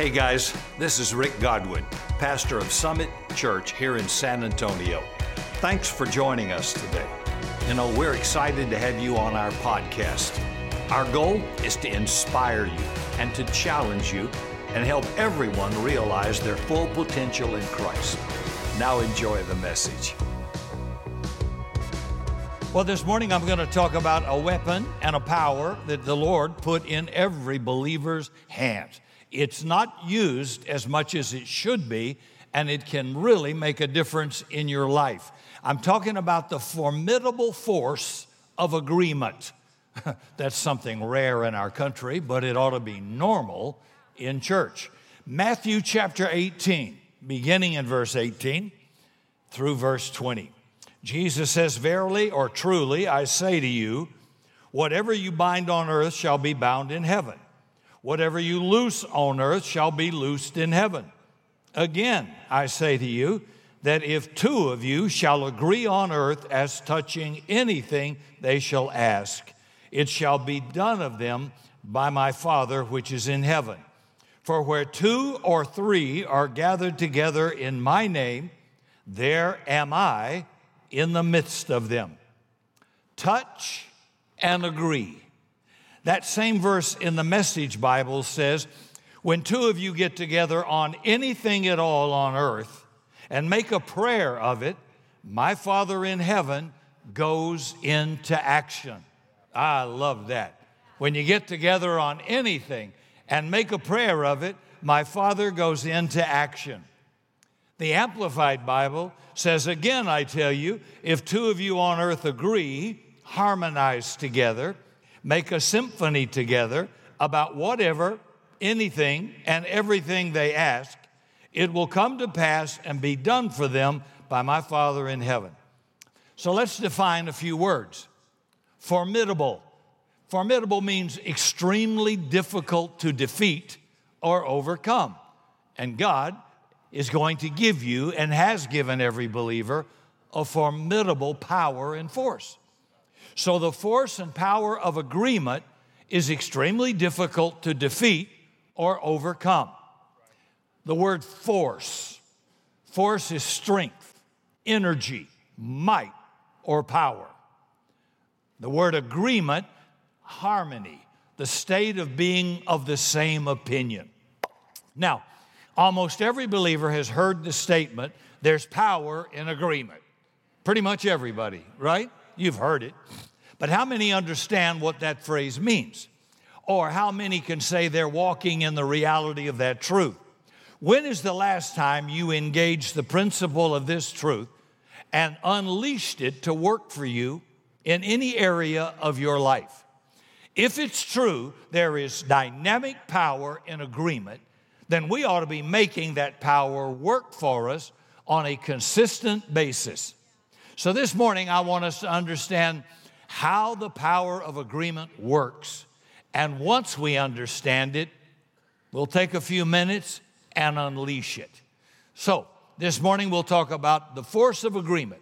Hey guys, this is Rick Godwin, pastor of Summit Church here in San Antonio. Thanks for joining us today. You know, we're excited to have you on our podcast. Our goal is to inspire you and to challenge you and help everyone realize their full potential in Christ. Now enjoy the message. Well, this morning I'm going to talk about a weapon and a power that the Lord put in every believer's hands. It's not used as much as it should be, and it can really make a difference in your life. I'm talking about the formidable force of agreement. That's something rare in our country, but it ought to be normal in church. Matthew chapter 18, beginning in verse 18 through verse 20. Jesus says, Verily or truly, I say to you, whatever you bind on earth shall be bound in heaven. Whatever you loose on earth shall be loosed in heaven. Again, I say to you, that if two of you shall agree on earth as touching anything they shall ask, it shall be done of them by my Father which is in heaven. For where two or three are gathered together in my name, there am I in the midst of them. Touch and agree. That same verse in the Message Bible says, When two of you get together on anything at all on earth and make a prayer of it, my Father in heaven goes into action. I love that. When you get together on anything and make a prayer of it, my Father goes into action. The Amplified Bible says, Again, I tell you, if two of you on earth agree, harmonize together, make a symphony together about whatever, anything, and everything they ask, it will come to pass and be done for them by my Father in heaven. So let's define a few words. Formidable. Formidable means extremely difficult to defeat or overcome. And God is going to give you and has given every believer a formidable power and force. So, the force and power of agreement is extremely difficult to defeat or overcome. The word force, force is strength, energy, might, or power. The word agreement, harmony, the state of being of the same opinion. Now, Almost every believer has heard the statement, there's power in agreement. Pretty much everybody, right? You've heard it. But how many understand what that phrase means? Or how many can say they're walking in the reality of that truth? When is the last time you engaged the principle of this truth and unleashed it to work for you in any area of your life? If it's true, there is dynamic power in agreement, then we ought to be making that power work for us on a consistent basis. So this morning, I want us to understand how the power of agreement works. And once we understand it, we'll take a few minutes and unleash it. So, this morning we'll talk about the force of agreement.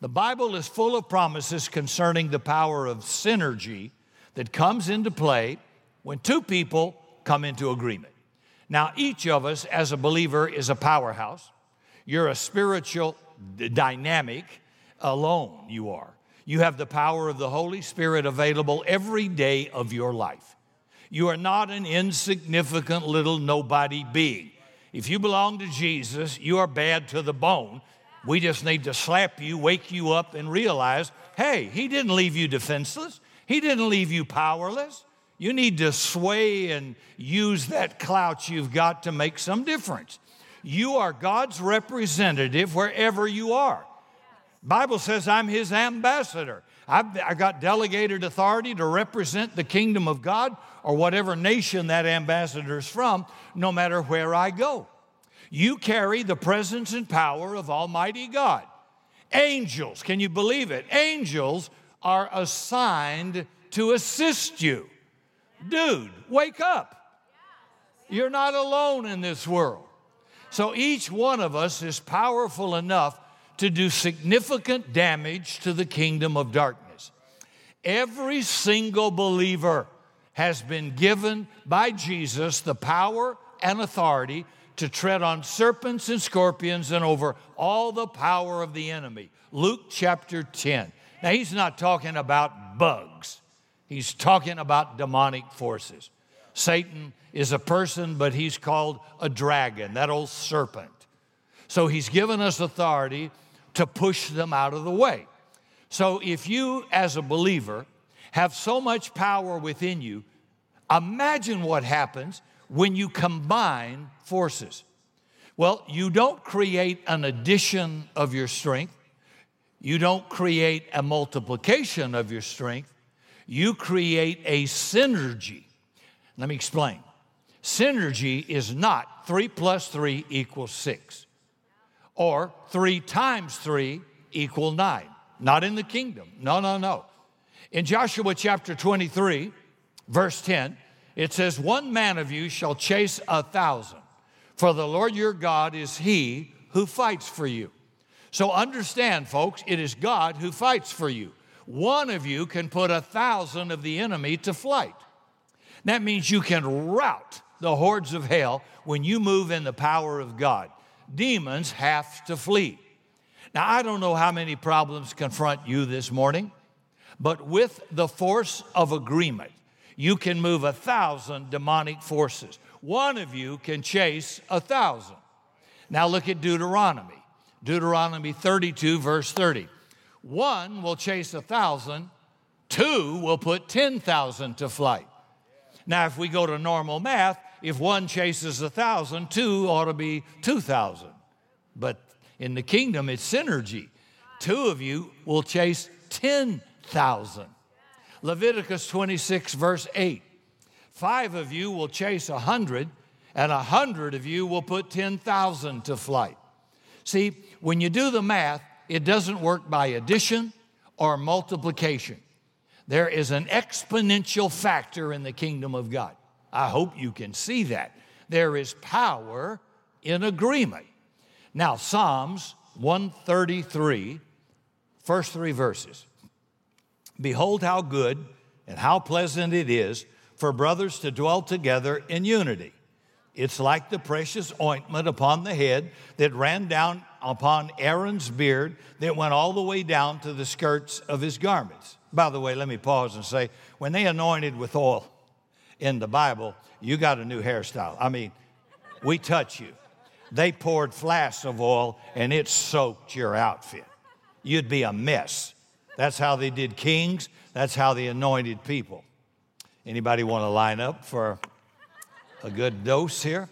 The Bible is full of promises concerning the power of synergy that comes into play when two people come into agreement. Now, each of us as a believer is a powerhouse. You're a spiritual dynamic alone, you are. You have the power of the Holy Spirit available every day of your life. You are not an insignificant little nobody being. If you belong to Jesus, you are bad to the bone. We just need to slap you, wake you up, and realize hey, He didn't leave you defenseless, He didn't leave you powerless. You need to sway and use that clout you've got to make some difference. You are God's representative wherever you are. Bible says I'm his ambassador. I've, I got delegated authority to represent the kingdom of God or whatever nation that ambassador is from, no matter where I go. You carry the presence and power of Almighty God. Angels, can you believe it? Angels are assigned to assist you. Dude, wake up. You're not alone in this world. So each one of us is powerful enough to do significant damage to the kingdom of darkness. Every single believer has been given by Jesus the power and authority to tread on serpents and scorpions and over all the power of the enemy. Luke chapter 10. Now, he's not talking about bugs, he's talking about demonic forces. Satan is a person, but he's called a dragon, that old serpent. So he's given us authority to push them out of the way. So if you, as a believer, have so much power within you, imagine what happens when you combine forces. Well, you don't create an addition of your strength, you don't create a multiplication of your strength, you create a synergy. Let me explain. Synergy is not 3 plus 3 equals 6 or 3 times 3 equal 9. Not in the kingdom. No, no, no. In Joshua chapter 23, verse 10, it says, One man of you shall chase a thousand, for the Lord your God is he who fights for you. So understand, folks, it is God who fights for you. One of you can put a thousand of the enemy to flight. That means you can rout the hordes of hell when you move in the power of God. Demons have to flee. Now, I don't know how many problems confront you this morning, but with the force of agreement, you can move a thousand demonic forces. One of you can chase a thousand. Now, look at Deuteronomy. Deuteronomy 32, verse 30. One will chase a thousand, two will put 10,000 to flight. Now, if we go to normal math, if one chases a thousand, two ought to be 2,000. But in the kingdom, it's synergy. Two of you will chase 10,000. Leviticus 26, verse 8. Five of you will chase a hundred, and a hundred of you will put 10,000 to flight. See, when you do the math, it doesn't work by addition or multiplication. There is an exponential factor in the kingdom of God. I hope you can see that. There is power in agreement. Now, Psalms 133, first three verses. Behold, how good and how pleasant it is for brothers to dwell together in unity. It's like the precious ointment upon the head that ran down upon Aaron's beard, that went all the way down to the skirts of his garments. By the way, let me pause and say when they anointed with oil in the Bible, you got a new hairstyle. I mean, we touch you. They poured flasks of oil and it soaked your outfit. You'd be a mess. That's how they did kings. That's how they anointed people. Anybody want to line up for a good dose here?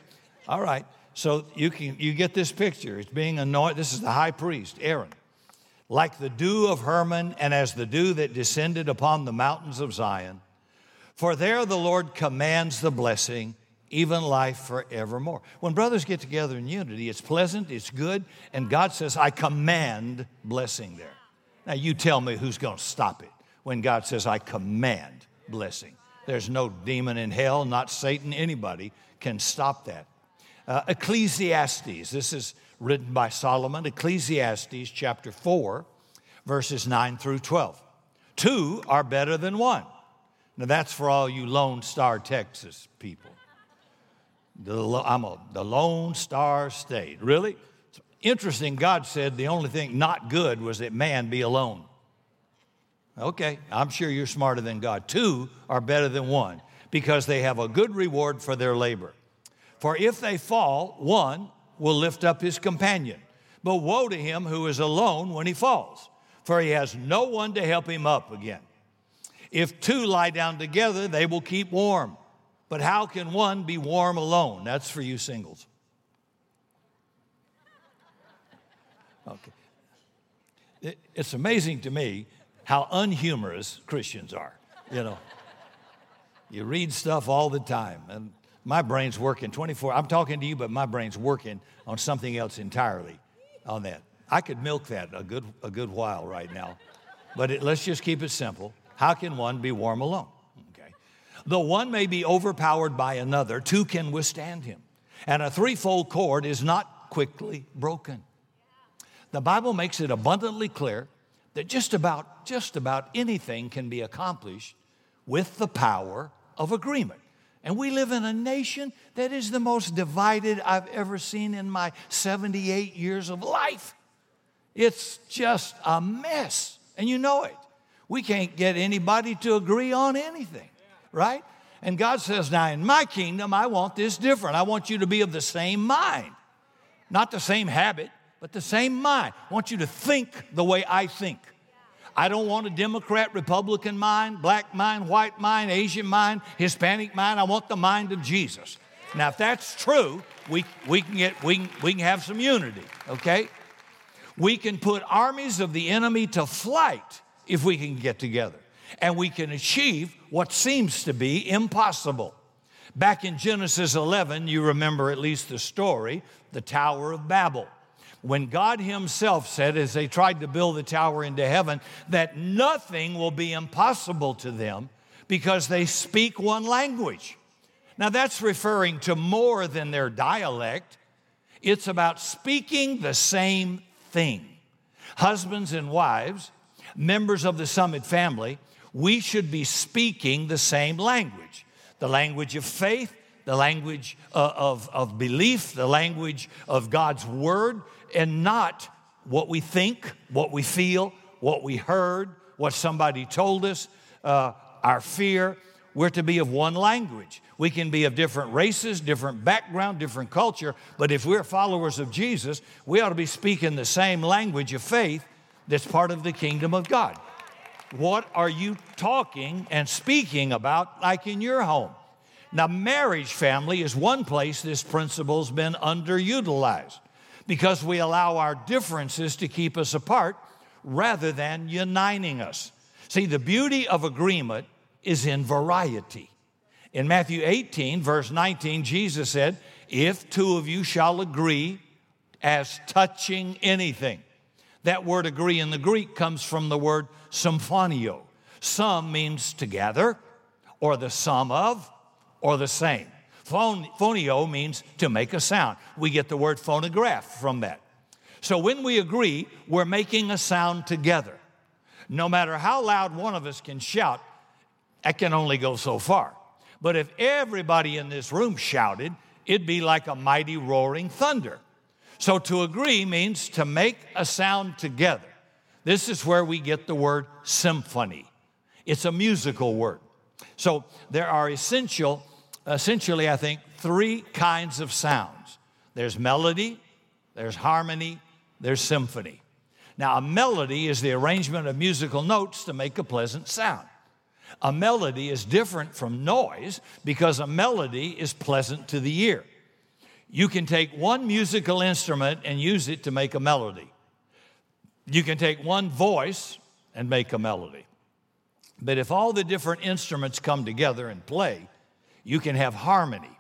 All right. So you can you get this picture. It's being anointed. This is the high priest, Aaron. Like the dew of Hermon and as the dew that descended upon the mountains of Zion. For there the Lord commands the blessing even life forevermore. When brothers get together in unity, it's pleasant, it's good, and God says, I command blessing there. Now, you tell me who's going to stop it when God says, I command blessing. There's no demon in hell, not Satan, anybody can stop that. Uh, Ecclesiastes, this is written by Solomon, Ecclesiastes chapter 4, verses 9 through 12. Two are better than one. Now, that's for all you Lone Star, Texas people. The, I'm a, the Lone Star State. Really? It's interesting, God said the only thing not good was that man be alone. Okay, I'm sure you're smarter than God. Two are better than one because they have a good reward for their labor. For if they fall, one will lift up his companion. But woe to him who is alone when he falls, for he has no one to help him up again. If two lie down together, they will keep warm. But how can one be warm alone? That's for you singles. Okay. it's amazing to me how unhumorous Christians are. You know, you read stuff all the time, and my brain's working 24. I'm talking to you, but my brain's working on something else entirely on that. I could milk that a good, a good while right now, but it, let's just keep it simple. How can one be warm alone? Okay. Though one may be overpowered by another, two can withstand him. And a threefold cord is not quickly broken. The Bible makes it abundantly clear that just about, just about anything can be accomplished with the power of agreement. And we live in a nation that is the most divided I've ever seen in my 78 years of life. It's just a mess, and you know it. We can't get anybody to agree on anything, right? And God says, Now in my kingdom, I want this different. I want you to be of the same mind, not the same habit, but the same mind. I want you to think the way I think. I don't want a Democrat, Republican mind, black mind, white mind, Asian mind, Hispanic mind. I want the mind of Jesus. Now, if that's true, we, we, can, get, we, can, we can have some unity, okay? We can put armies of the enemy to flight if we can get together. And we can achieve what seems to be impossible. Back in Genesis 11, you remember at least the story, the Tower of Babel when God Himself said, as they tried to build the tower into heaven, that nothing will be impossible to them because they speak one language. Now, that's referring to more than their dialect, it's about speaking the same thing. Husbands and wives, members of the Summit family, we should be speaking the same language the language of faith, the language of, uh, of, of belief, the language of God's word, and not what we think, what we feel, what we heard, what somebody told us, uh, our fear. We're to be of one language. We can be of different races, different background, different culture, but if we're followers of Jesus, we ought to be speaking the same language of faith that's part of the kingdom of God. What are you talking and speaking about, like in your home? Now, marriage family is one place this principle's been underutilized because we allow our differences to keep us apart rather than uniting us. See, the beauty of agreement is in variety. In Matthew 18, verse 19, Jesus said, If two of you shall agree as touching anything. That word agree in the Greek comes from the word symphonio. Some means together, or the sum of, or the same. Phonio means to make a sound. We get the word phonograph from that. So when we agree, we're making a sound together. No matter how loud one of us can shout, that can only go so far. But if everybody in this room shouted, it'd be like a mighty roaring thunder. So to agree means to make a sound together. This is where we get the word symphony. It's a musical word. So there are essential essentially, I think, three kinds of sounds there's melody, there's harmony, there's symphony. Now, a melody is the arrangement of musical notes to make a pleasant sound. A melody is different from noise because a melody is pleasant to the ear. You can take one musical instrument and use it to make a melody. You can take one voice and make a melody. But if all the different instruments come together and play, you can have harmony.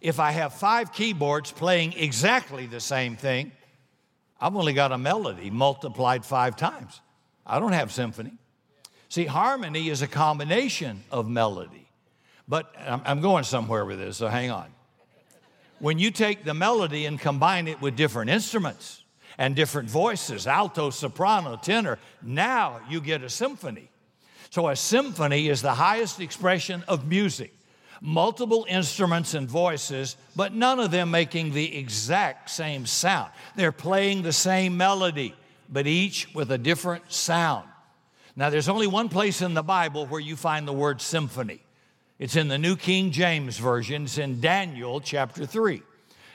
If I have five keyboards playing exactly the same thing, I've only got a melody multiplied five times. I don't have symphony. See, harmony is a combination of melody. But I'm going somewhere with this, so hang on. When you take the melody and combine it with different instruments and different voices, alto, soprano, tenor, now you get a symphony. So a symphony is the highest expression of music multiple instruments and voices, but none of them making the exact same sound. They're playing the same melody, but each with a different sound. Now, there's only one place in the Bible where you find the word symphony. It's in the New King James Version, it's in Daniel chapter 3.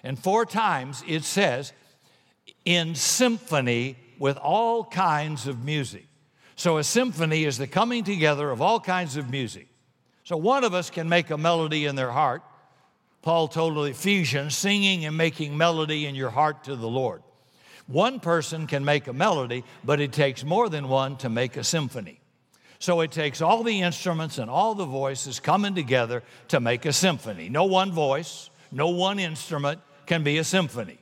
And four times it says, in symphony with all kinds of music. So, a symphony is the coming together of all kinds of music. So one of us can make a melody in their heart. Paul told the Ephesians, singing and making melody in your heart to the Lord. One person can make a melody, but it takes more than one to make a symphony. So it takes all the instruments and all the voices coming together to make a symphony. No one voice, no one instrument can be a symphony.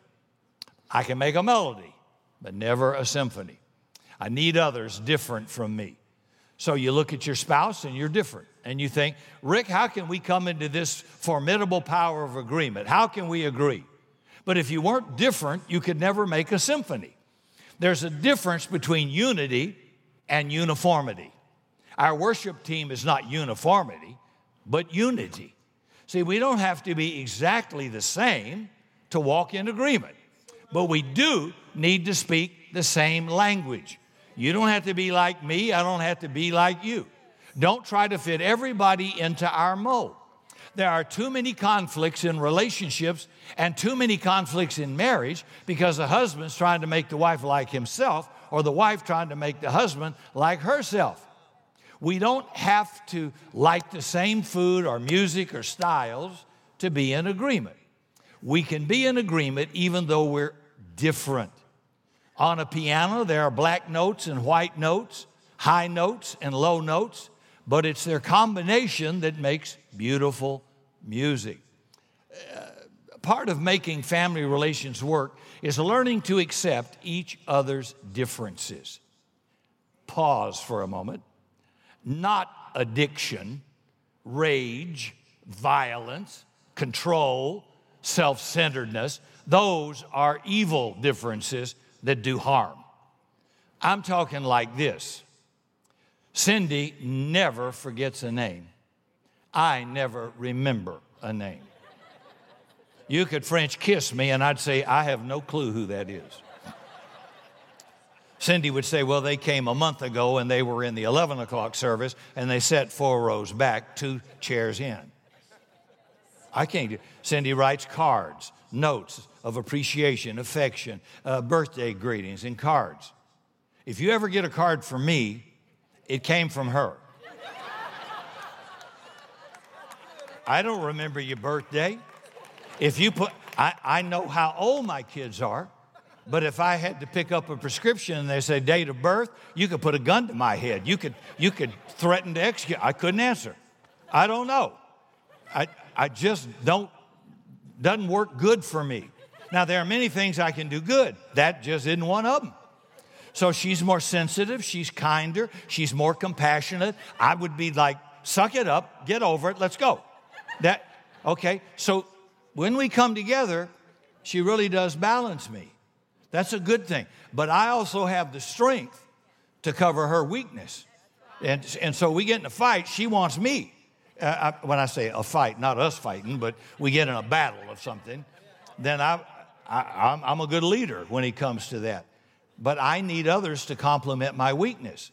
I can make a melody, but never a symphony. I need others different from me. So you look at your spouse and you're different. And you think, Rick, how can we come into this formidable power of agreement? How can we agree? But if you weren't different, you could never make a symphony. There's a difference between unity and uniformity. Our worship team is not uniformity, but unity. See, we don't have to be exactly the same to walk in agreement, but we do need to speak the same language. You don't have to be like me, I don't have to be like you. Don't try to fit everybody into our mold. There are too many conflicts in relationships and too many conflicts in marriage because the husband's trying to make the wife like himself or the wife trying to make the husband like herself. We don't have to like the same food or music or styles to be in agreement. We can be in agreement even though we're different. On a piano, there are black notes and white notes, high notes and low notes, but it's their combination that makes beautiful music. Uh, part of making family relations work is learning to accept each other's differences. Pause for a moment. Not addiction, rage, violence, control, self centeredness. Those are evil differences that do harm. I'm talking like this Cindy never forgets a name. I never remember a name. You could French kiss me, and I'd say, I have no clue who that is. Cindy would say, Well, they came a month ago and they were in the 11 o'clock service and they sat four rows back, two chairs in. I can't do Cindy writes cards, notes of appreciation, affection, uh, birthday greetings, and cards. If you ever get a card from me, it came from her. I don't remember your birthday. If you put, I, I know how old my kids are, but if I had to pick up a prescription and they say date of birth, you could put a gun to my head. You could, you could threaten to execute. I couldn't answer. I don't know. I, I just don't, doesn't work good for me. Now, there are many things I can do good. That just isn't one of them. So she's more sensitive, she's kinder, she's more compassionate. I would be like, suck it up, get over it, let's go. That, okay, so when we come together, she really does balance me. That's a good thing. But I also have the strength to cover her weakness. And, and so we get in a fight, she wants me. Uh, I, when I say a fight, not us fighting, but we get in a battle of something, then I, I, I'm, I'm a good leader when it comes to that. But I need others to complement my weakness.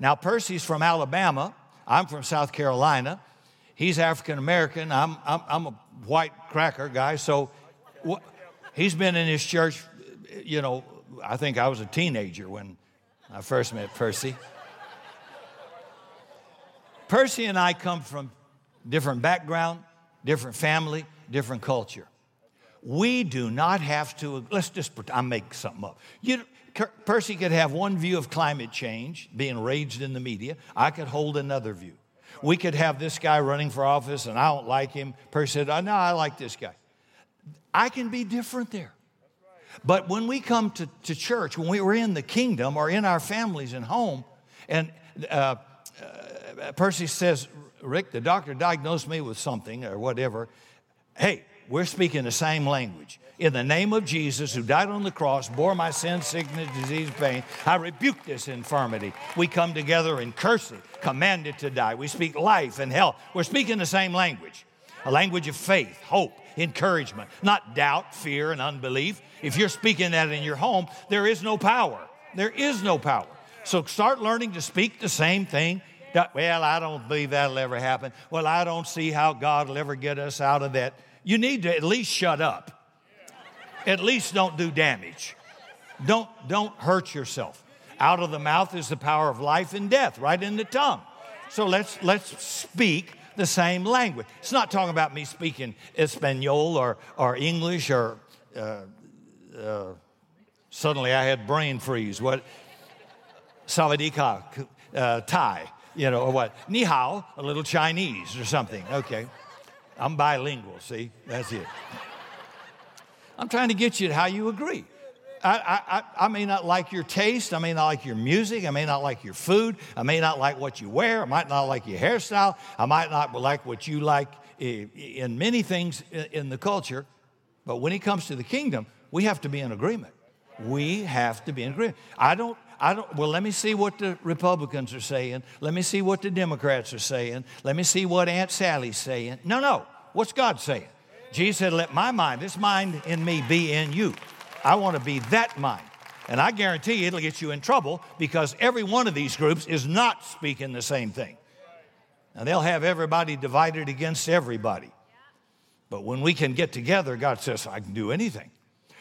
Now, Percy's from Alabama. I'm from South Carolina. He's African American. I'm, I'm, I'm, a white cracker guy. So wh- he's been in his church, you know, I think I was a teenager when I first met Percy. Percy and I come from different background, different family, different culture. We do not have to, let's just, I make something up. You, Percy could have one view of climate change being raged in the media. I could hold another view. We could have this guy running for office and I don't like him. Percy said, oh, No, I like this guy. I can be different there. But when we come to, to church, when we were in the kingdom or in our families and home, and uh, uh, Percy says, Rick, the doctor diagnosed me with something or whatever. Hey, we're speaking the same language. In the name of Jesus, who died on the cross, bore my sin, sickness, disease, pain, I rebuke this infirmity. We come together and curse it, command it to die. We speak life and health. We're speaking the same language a language of faith, hope, encouragement, not doubt, fear, and unbelief. If you're speaking that in your home, there is no power. There is no power. So start learning to speak the same thing. Well, I don't believe that'll ever happen. Well, I don't see how God will ever get us out of that. You need to at least shut up at least don't do damage. Don't, don't hurt yourself. Out of the mouth is the power of life and death, right in the tongue. So let's, let's speak the same language. It's not talking about me speaking Espanol or, or English or uh, uh, suddenly I had brain freeze. What? Savadika, uh, Thai, you know, or what? Ni hao, a little Chinese or something. Okay. I'm bilingual, see? That's it. I'm trying to get you to how you agree. I, I, I may not like your taste. I may not like your music. I may not like your food. I may not like what you wear. I might not like your hairstyle. I might not like what you like in many things in the culture. But when it comes to the kingdom, we have to be in agreement. We have to be in agreement. I don't, I don't, well, let me see what the Republicans are saying. Let me see what the Democrats are saying. Let me see what Aunt Sally's saying. No, no. What's God saying? Jesus said, Let my mind, this mind in me, be in you. I want to be that mind. And I guarantee it'll get you in trouble because every one of these groups is not speaking the same thing. Now they'll have everybody divided against everybody. But when we can get together, God says, I can do anything.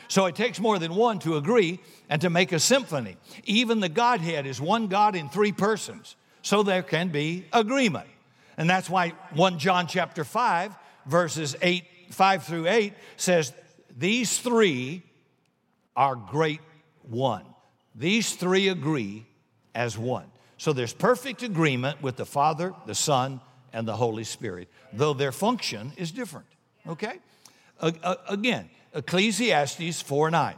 So it takes more than one to agree and to make a symphony. Even the Godhead is one God in three persons. So there can be agreement. And that's why 1 John chapter 5, verses 8, 5 through 8 says, These three are great one. These three agree as one. So there's perfect agreement with the Father, the Son, and the Holy Spirit, though their function is different. Okay? again, Ecclesiastes 4 9.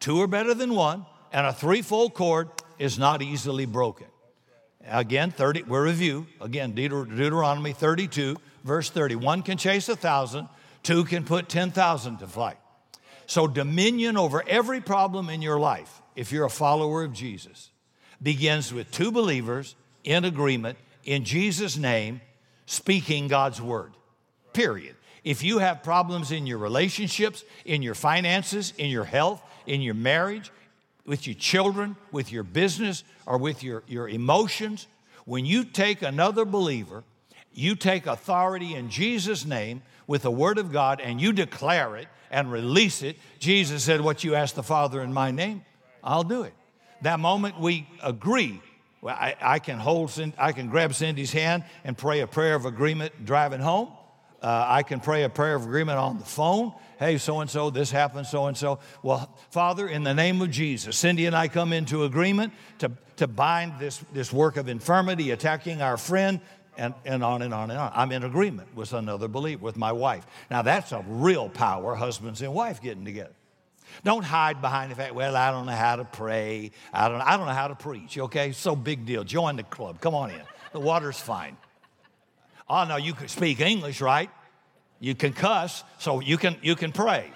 Two are better than one, and a threefold cord is not easily broken. Again, 30, we'll review. Again, Deuteronomy 32, verse 30. One can chase a thousand, two can put 10,000 to flight. So, dominion over every problem in your life, if you're a follower of Jesus, begins with two believers in agreement in Jesus' name, speaking God's word. Period. If you have problems in your relationships, in your finances, in your health, in your marriage, with your children, with your business, or with your, your emotions, when you take another believer, you take authority in Jesus' name with the Word of God and you declare it and release it. Jesus said, What you ask the Father in my name, I'll do it. That moment we agree, well, I, I can hold, I can grab Cindy's hand and pray a prayer of agreement driving home. Uh, I can pray a prayer of agreement on the phone. Hey, so and so, this happened, so and so. Well, Father, in the name of Jesus, Cindy and I come into agreement to, to bind this, this work of infirmity attacking our friend, and, and on and on and on. I'm in agreement with another believer, with my wife. Now, that's a real power, husbands and wife getting together. Don't hide behind the fact, well, I don't know how to pray. I don't, I don't know how to preach, okay? So big deal. Join the club. Come on in. The water's fine. Oh, no, you can speak English, right? You can cuss, so you can, you can pray.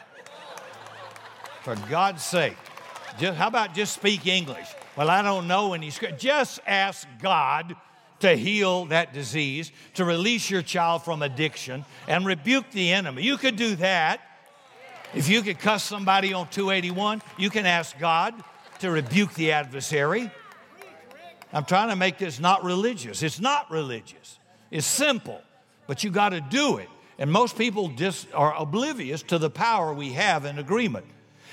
For God's sake. Just, how about just speak English? Well, I don't know any script. Just ask God to heal that disease, to release your child from addiction, and rebuke the enemy. You could do that. If you could cuss somebody on 281, you can ask God to rebuke the adversary. I'm trying to make this not religious. It's not religious. It's simple, but you got to do it. And most people just are oblivious to the power we have in agreement.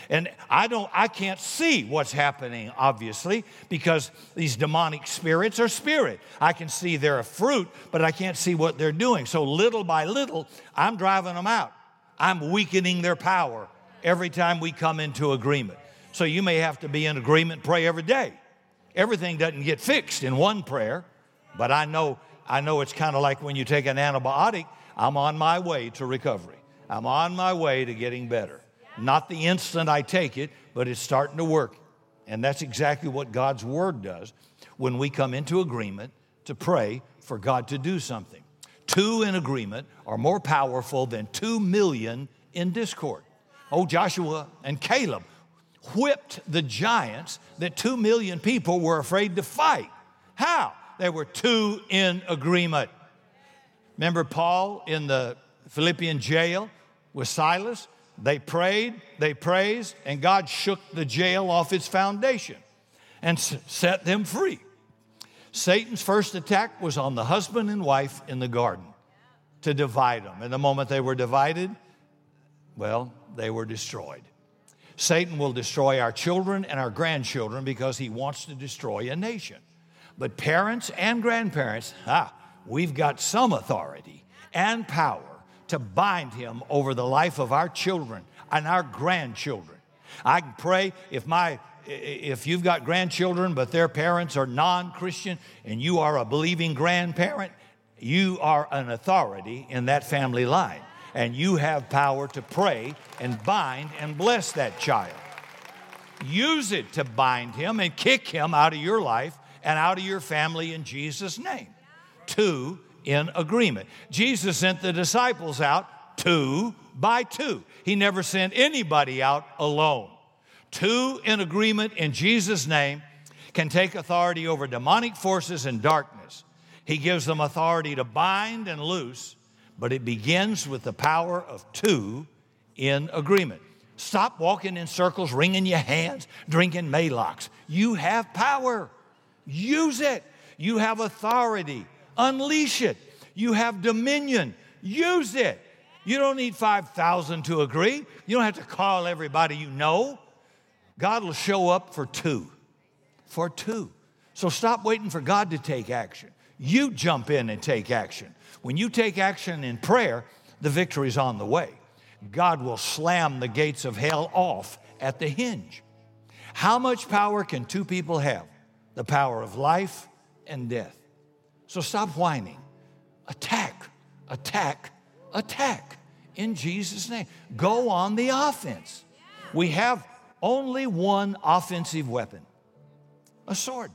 And I don't I can't see what's happening obviously because these demonic spirits are spirit. I can see they're a fruit, but I can't see what they're doing. So little by little, I'm driving them out. I'm weakening their power every time we come into agreement. So you may have to be in agreement, pray every day. Everything doesn't get fixed in one prayer, but I know I know it's kind of like when you take an antibiotic, I'm on my way to recovery. I'm on my way to getting better. Not the instant I take it, but it's starting to work. And that's exactly what God's word does when we come into agreement to pray for God to do something. Two in agreement are more powerful than two million in discord. Oh, Joshua and Caleb whipped the giants that two million people were afraid to fight. How? They were two in agreement. Remember Paul in the Philippian jail with Silas? They prayed, they praised, and God shook the jail off its foundation and set them free. Satan's first attack was on the husband and wife in the garden to divide them. And the moment they were divided, well, they were destroyed. Satan will destroy our children and our grandchildren because he wants to destroy a nation. But parents and grandparents, ah, we've got some authority and power to bind him over the life of our children and our grandchildren. I can pray if my if you've got grandchildren but their parents are non-Christian and you are a believing grandparent, you are an authority in that family line and you have power to pray and bind and bless that child. Use it to bind him and kick him out of your life and out of your family in Jesus' name. Two in agreement. Jesus sent the disciples out two by two. He never sent anybody out alone. Two in agreement in Jesus' name can take authority over demonic forces and darkness. He gives them authority to bind and loose, but it begins with the power of two in agreement. Stop walking in circles, wringing your hands, drinking Maalox. You have power. Use it. You have authority. Unleash it. You have dominion. Use it. You don't need 5,000 to agree. You don't have to call everybody you know. God will show up for two. For two. So stop waiting for God to take action. You jump in and take action. When you take action in prayer, the victory's on the way. God will slam the gates of hell off at the hinge. How much power can two people have? The power of life and death. So stop whining. Attack, attack, attack in Jesus' name. Go on the offense. We have only one offensive weapon a sword.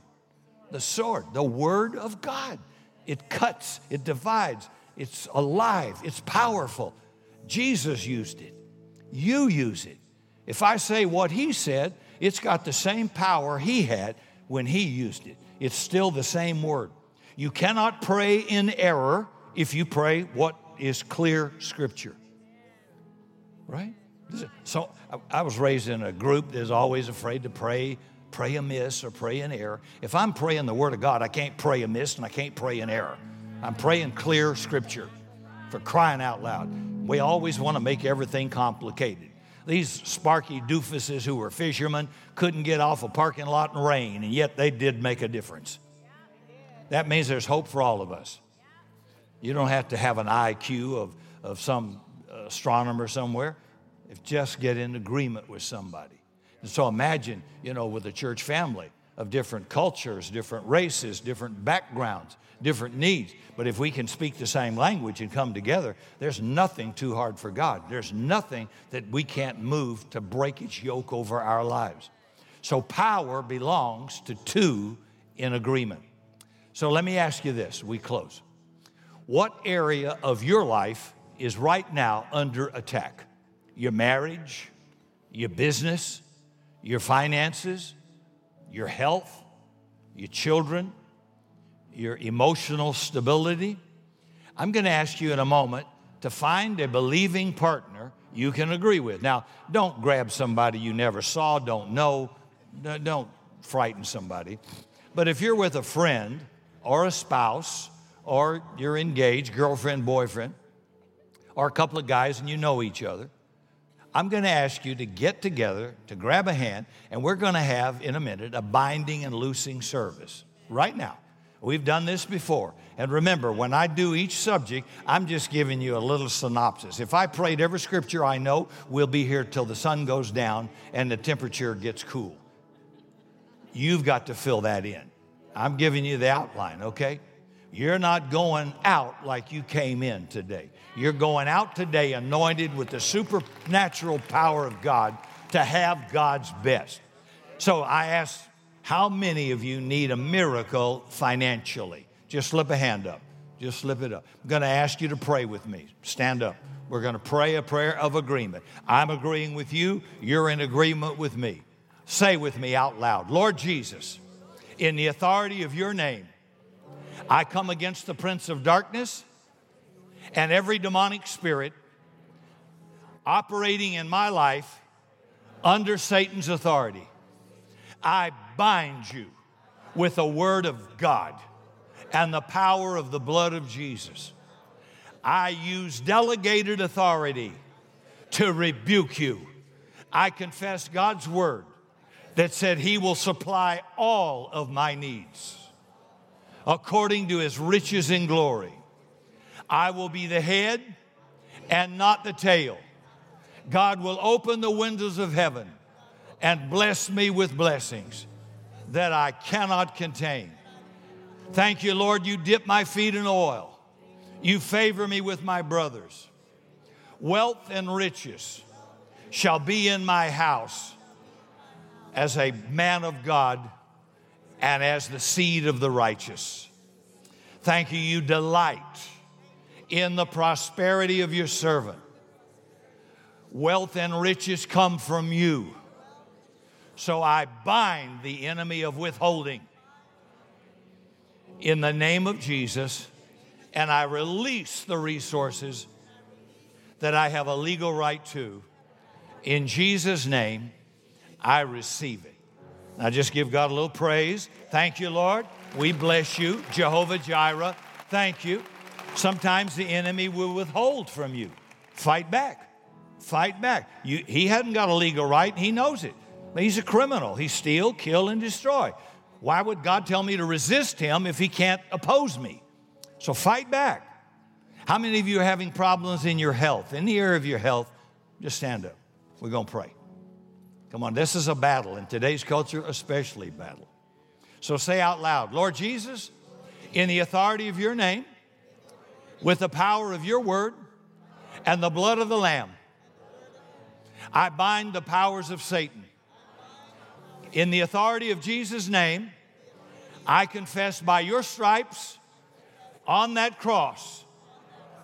The sword, the Word of God. It cuts, it divides, it's alive, it's powerful. Jesus used it. You use it. If I say what he said, it's got the same power he had when he used it. It's still the same word. You cannot pray in error if you pray what is clear scripture. Right? So I was raised in a group that's always afraid to pray, pray amiss or pray in error. If I'm praying the Word of God, I can't pray amiss and I can't pray in error. I'm praying clear scripture for crying out loud. We always want to make everything complicated. These sparky doofuses who were fishermen couldn't get off a parking lot in rain, and yet they did make a difference. That means there's hope for all of us. You don't have to have an IQ of, of some uh, astronomer somewhere. If just get in agreement with somebody. And so imagine, you know, with a church family of different cultures, different races, different backgrounds, different needs. But if we can speak the same language and come together, there's nothing too hard for God. There's nothing that we can't move to break its yoke over our lives. So power belongs to two in agreement. So let me ask you this, we close. What area of your life is right now under attack? Your marriage, your business, your finances, your health, your children, your emotional stability. I'm going to ask you in a moment to find a believing partner you can agree with. Now, don't grab somebody you never saw, don't know, don't frighten somebody. But if you're with a friend or a spouse or you're engaged, girlfriend, boyfriend, or a couple of guys and you know each other, I'm going to ask you to get together, to grab a hand, and we're going to have in a minute a binding and loosing service right now. We've done this before. And remember, when I do each subject, I'm just giving you a little synopsis. If I prayed every scripture I know, we'll be here till the sun goes down and the temperature gets cool. You've got to fill that in. I'm giving you the outline, okay? You're not going out like you came in today. You're going out today anointed with the supernatural power of God to have God's best. So I ask, how many of you need a miracle financially? Just slip a hand up. Just slip it up. I'm going to ask you to pray with me. Stand up. We're going to pray a prayer of agreement. I'm agreeing with you. You're in agreement with me. Say with me out loud Lord Jesus, in the authority of your name, I come against the prince of darkness and every demonic spirit operating in my life under Satan's authority. I bind you with the word of God and the power of the blood of Jesus. I use delegated authority to rebuke you. I confess God's word that said he will supply all of my needs according to his riches in glory. I will be the head and not the tail. God will open the windows of heaven and bless me with blessings that I cannot contain. Thank you, Lord, you dip my feet in oil. You favor me with my brothers. Wealth and riches shall be in my house as a man of God and as the seed of the righteous. Thank you, you delight in the prosperity of your servant. Wealth and riches come from you. So I bind the enemy of withholding in the name of Jesus and I release the resources that I have a legal right to. In Jesus' name, I receive it. Now just give God a little praise. Thank you, Lord. We bless you. Jehovah Jireh, thank you. Sometimes the enemy will withhold from you. Fight back. Fight back. You, he hadn't got a legal right, he knows it. He's a criminal. He steal, kill, and destroy. Why would God tell me to resist him if he can't oppose me? So fight back. How many of you are having problems in your health? In the area of your health, just stand up. We're going to pray. Come on, this is a battle. In today's culture, especially battle. So say out loud, Lord Jesus, in the authority of your name, with the power of your word and the blood of the Lamb, I bind the powers of Satan. In the authority of Jesus' name, I confess by your stripes on that cross,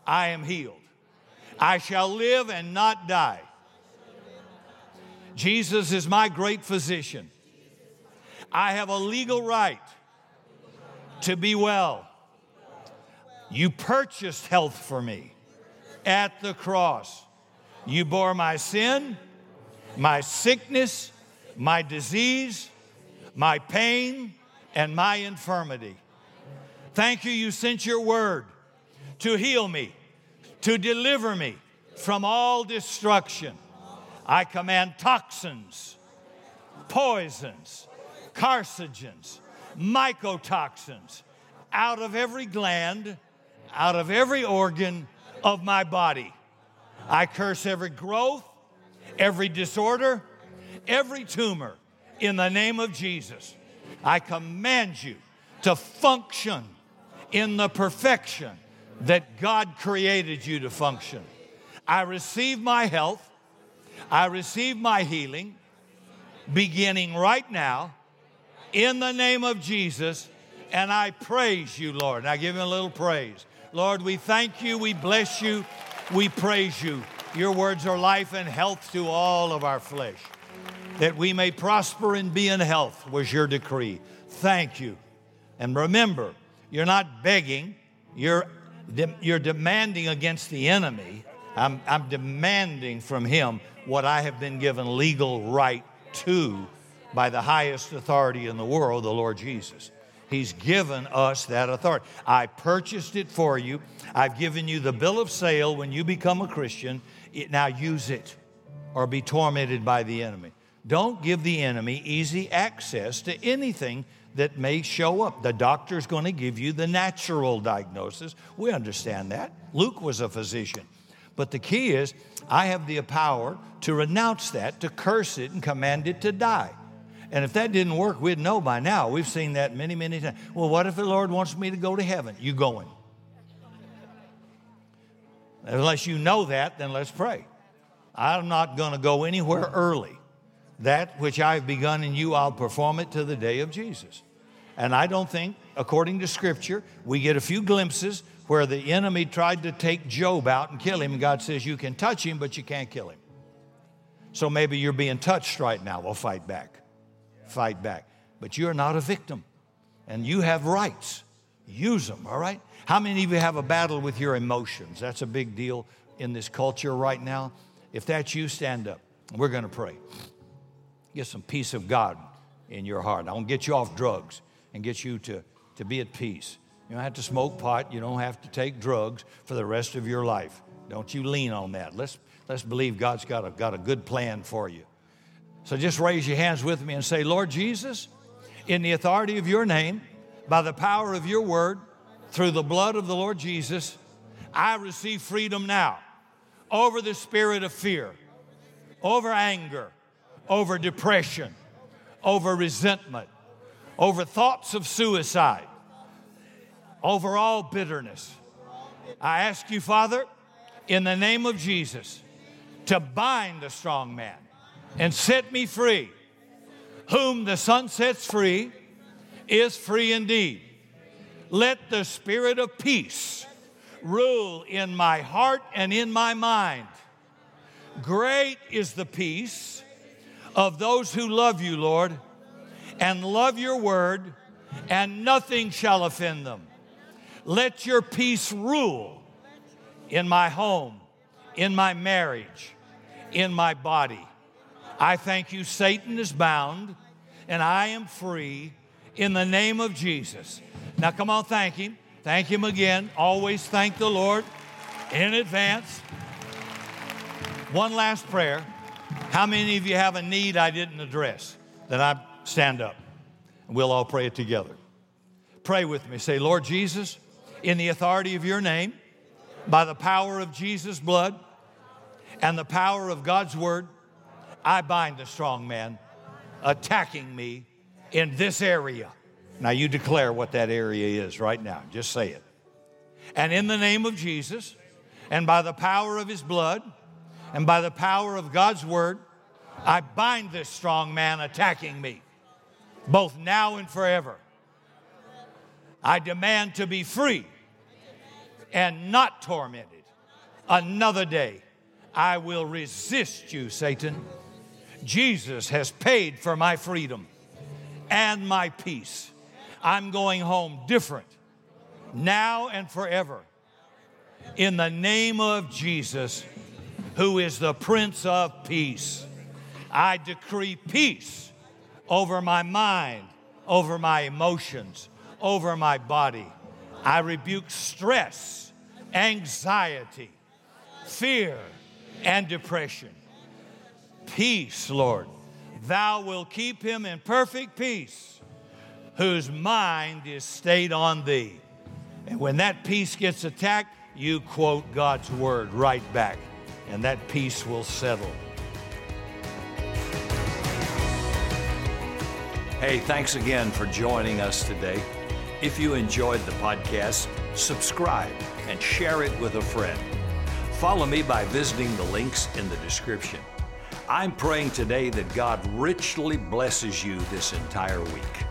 I am healed. I shall live and not die. Jesus is my great physician. I have a legal right to be well. You purchased health for me at the cross. You bore my sin, my sickness, my disease, my pain, and my infirmity. Thank you, you sent your word to heal me, to deliver me from all destruction. I command toxins, poisons, carcinogens, mycotoxins out of every gland, out of every organ of my body. I curse every growth, every disorder, every tumor in the name of Jesus. I command you to function in the perfection that God created you to function. I receive my health, I receive my healing beginning right now in the name of Jesus, and I praise you, Lord. I give him a little praise. Lord, we thank you, we bless you, we praise you. Your words are life and health to all of our flesh. That we may prosper and be in health was your decree. Thank you. And remember, you're not begging, you're, de- you're demanding against the enemy. I'm, I'm demanding from him what I have been given legal right to by the highest authority in the world, the Lord Jesus. He's given us that authority. I purchased it for you. I've given you the bill of sale when you become a Christian. It, now use it or be tormented by the enemy. Don't give the enemy easy access to anything that may show up. The doctor's going to give you the natural diagnosis. We understand that. Luke was a physician. But the key is, I have the power to renounce that, to curse it, and command it to die. And if that didn't work, we'd know by now. We've seen that many, many times. Well, what if the Lord wants me to go to heaven? You going. Unless you know that, then let's pray. I'm not going to go anywhere early. That which I've begun in you, I'll perform it to the day of Jesus. And I don't think, according to Scripture, we get a few glimpses where the enemy tried to take Job out and kill him, and God says, You can touch him, but you can't kill him. So maybe you're being touched right now. Well, fight back. Fight back. But you're not a victim, and you have rights. Use them, all right? How many of you have a battle with your emotions? That's a big deal in this culture right now. If that's you, stand up. We're going to pray. Get some peace of God in your heart. I want to get you off drugs and get you to, to be at peace. You don't have to smoke pot. You don't have to take drugs for the rest of your life. Don't you lean on that. Let's, let's believe God's got a, got a good plan for you. So just raise your hands with me and say, Lord Jesus, in the authority of your name, by the power of your word, through the blood of the Lord Jesus, I receive freedom now over the spirit of fear, over anger, over depression, over resentment, over thoughts of suicide, over all bitterness. I ask you, Father, in the name of Jesus, to bind the strong man and set me free. Whom the Son sets free is free indeed. Let the spirit of peace rule in my heart and in my mind. Great is the peace of those who love you, Lord, and love your word, and nothing shall offend them. Let your peace rule in my home, in my marriage, in my body. I thank you, Satan is bound and I am free in the name of Jesus. Now, come on, thank Him. Thank Him again. Always thank the Lord in advance. One last prayer. How many of you have a need I didn't address? Then I stand up and we'll all pray it together. Pray with me. Say, Lord Jesus, in the authority of your name, by the power of Jesus' blood and the power of God's word, I bind the strong man attacking me in this area. Now, you declare what that area is right now. Just say it. And in the name of Jesus, and by the power of his blood, and by the power of God's word, I bind this strong man attacking me, both now and forever. I demand to be free and not tormented. Another day, I will resist you, Satan. Jesus has paid for my freedom and my peace. I'm going home different now and forever. In the name of Jesus, who is the Prince of Peace, I decree peace over my mind, over my emotions, over my body. I rebuke stress, anxiety, fear, and depression. Peace, Lord. Thou will keep him in perfect peace, whose mind is stayed on thee. And when that peace gets attacked, you quote God's word right back, and that peace will settle. Hey, thanks again for joining us today. If you enjoyed the podcast, subscribe and share it with a friend. Follow me by visiting the links in the description. I'm praying today that God richly blesses you this entire week.